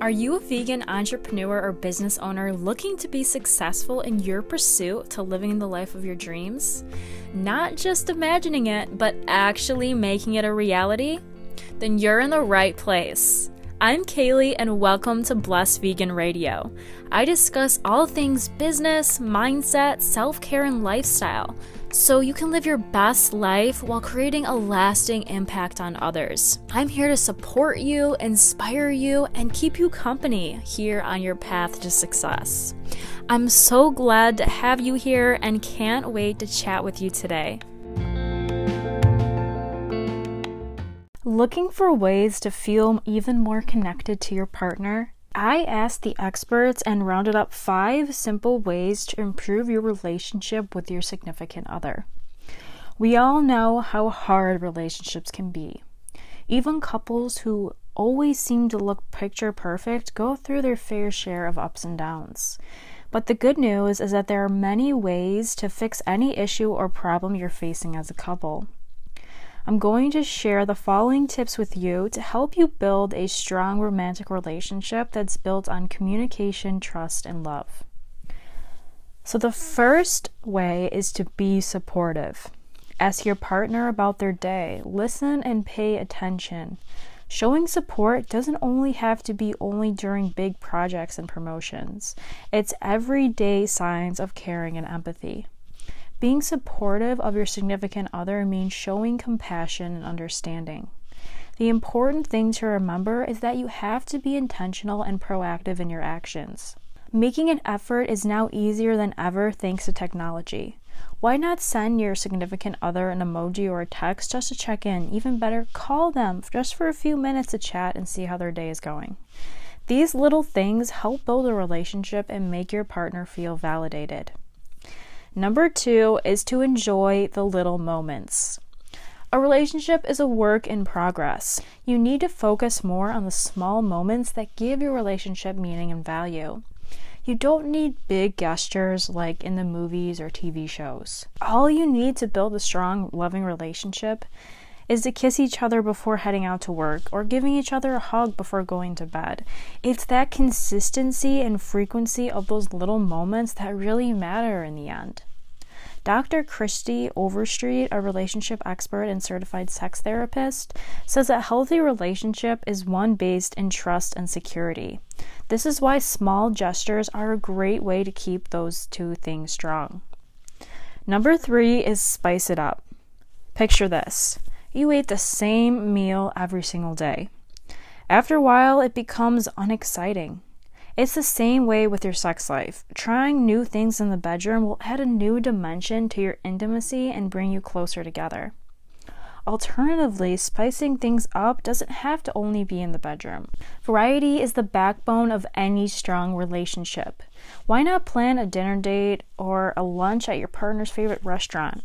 Are you a vegan entrepreneur or business owner looking to be successful in your pursuit to living the life of your dreams? Not just imagining it, but actually making it a reality? Then you're in the right place. I'm Kaylee, and welcome to Blessed Vegan Radio. I discuss all things business, mindset, self care, and lifestyle so you can live your best life while creating a lasting impact on others. I'm here to support you, inspire you, and keep you company here on your path to success. I'm so glad to have you here and can't wait to chat with you today. Looking for ways to feel even more connected to your partner? I asked the experts and rounded up five simple ways to improve your relationship with your significant other. We all know how hard relationships can be. Even couples who always seem to look picture perfect go through their fair share of ups and downs. But the good news is that there are many ways to fix any issue or problem you're facing as a couple. I'm going to share the following tips with you to help you build a strong romantic relationship that's built on communication, trust, and love. So, the first way is to be supportive. Ask your partner about their day, listen and pay attention. Showing support doesn't only have to be only during big projects and promotions, it's everyday signs of caring and empathy. Being supportive of your significant other means showing compassion and understanding. The important thing to remember is that you have to be intentional and proactive in your actions. Making an effort is now easier than ever thanks to technology. Why not send your significant other an emoji or a text just to check in? Even better, call them just for a few minutes to chat and see how their day is going. These little things help build a relationship and make your partner feel validated. Number two is to enjoy the little moments. A relationship is a work in progress. You need to focus more on the small moments that give your relationship meaning and value. You don't need big gestures like in the movies or TV shows. All you need to build a strong, loving relationship is to kiss each other before heading out to work or giving each other a hug before going to bed. It's that consistency and frequency of those little moments that really matter in the end. Dr. Christy Overstreet, a relationship expert and certified sex therapist, says a healthy relationship is one based in trust and security. This is why small gestures are a great way to keep those two things strong. Number three is spice it up. Picture this you ate the same meal every single day. After a while, it becomes unexciting. It's the same way with your sex life. Trying new things in the bedroom will add a new dimension to your intimacy and bring you closer together. Alternatively, spicing things up doesn't have to only be in the bedroom. Variety is the backbone of any strong relationship. Why not plan a dinner date or a lunch at your partner's favorite restaurant?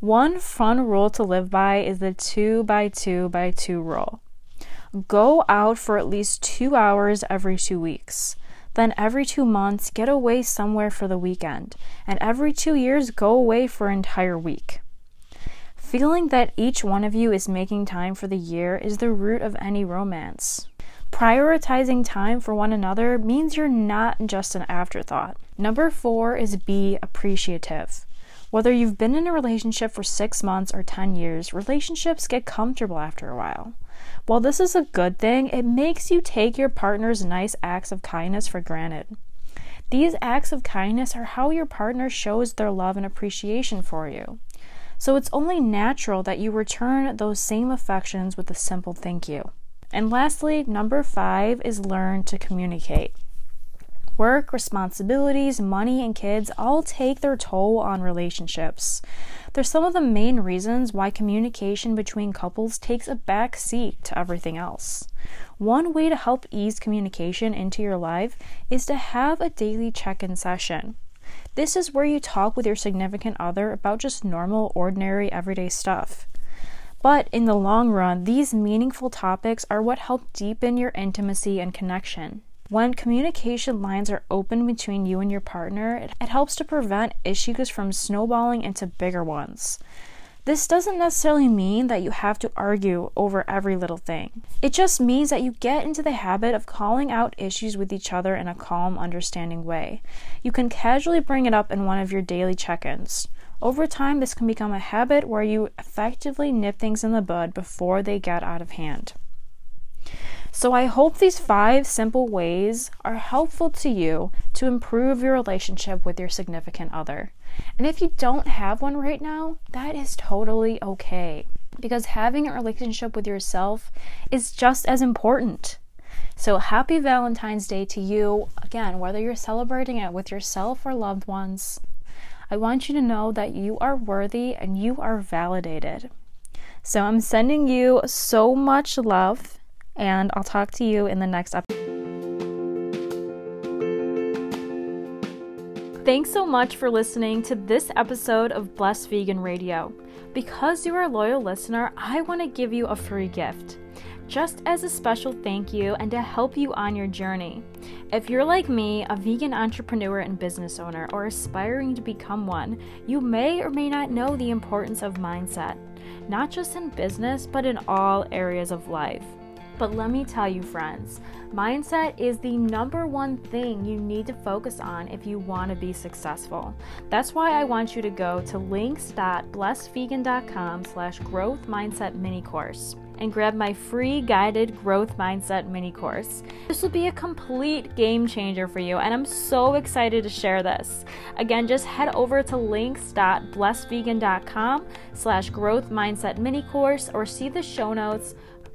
One fun rule to live by is the 2 by 2 by 2 rule. Go out for at least two hours every two weeks. Then every two months, get away somewhere for the weekend. And every two years, go away for an entire week. Feeling that each one of you is making time for the year is the root of any romance. Prioritizing time for one another means you're not just an afterthought. Number four is be appreciative. Whether you've been in a relationship for six months or 10 years, relationships get comfortable after a while. While this is a good thing, it makes you take your partner's nice acts of kindness for granted. These acts of kindness are how your partner shows their love and appreciation for you. So it's only natural that you return those same affections with a simple thank you. And lastly, number five is learn to communicate. Work, responsibilities, money, and kids all take their toll on relationships. They're some of the main reasons why communication between couples takes a back seat to everything else. One way to help ease communication into your life is to have a daily check in session. This is where you talk with your significant other about just normal, ordinary, everyday stuff. But in the long run, these meaningful topics are what help deepen your intimacy and connection. When communication lines are open between you and your partner, it, helps to prevent issues from snowballing into bigger ones. This doesn't necessarily mean that you have to argue over every little thing. It just means that you get into the habit of calling out issues with each other in a calm, understanding way. You can casually bring it up in one of your daily check ins. Over time, this can become a habit where you effectively nip things in the bud before they get out of hand. So, I hope these five simple ways are helpful to you to improve your relationship with your significant other. And if you don't have one right now, that is totally okay because having a relationship with yourself is just as important. So, happy Valentine's Day to you. Again, whether you're celebrating it with yourself or loved ones, I want you to know that you are worthy and you are validated. So, I'm sending you so much love, and I'll talk to you in the next episode. Thanks so much for listening to this episode of Blessed Vegan Radio. Because you are a loyal listener, I want to give you a free gift. Just as a special thank you and to help you on your journey. If you're like me, a vegan entrepreneur and business owner, or aspiring to become one, you may or may not know the importance of mindset, not just in business, but in all areas of life. But let me tell you, friends, mindset is the number one thing you need to focus on if you want to be successful. That's why I want you to go to links.blessedvegan.com slash growth mindset mini course and grab my free guided growth mindset mini course. This will be a complete game changer for you, and I'm so excited to share this. Again, just head over to links.blessedvegan.com slash growth mindset mini course or see the show notes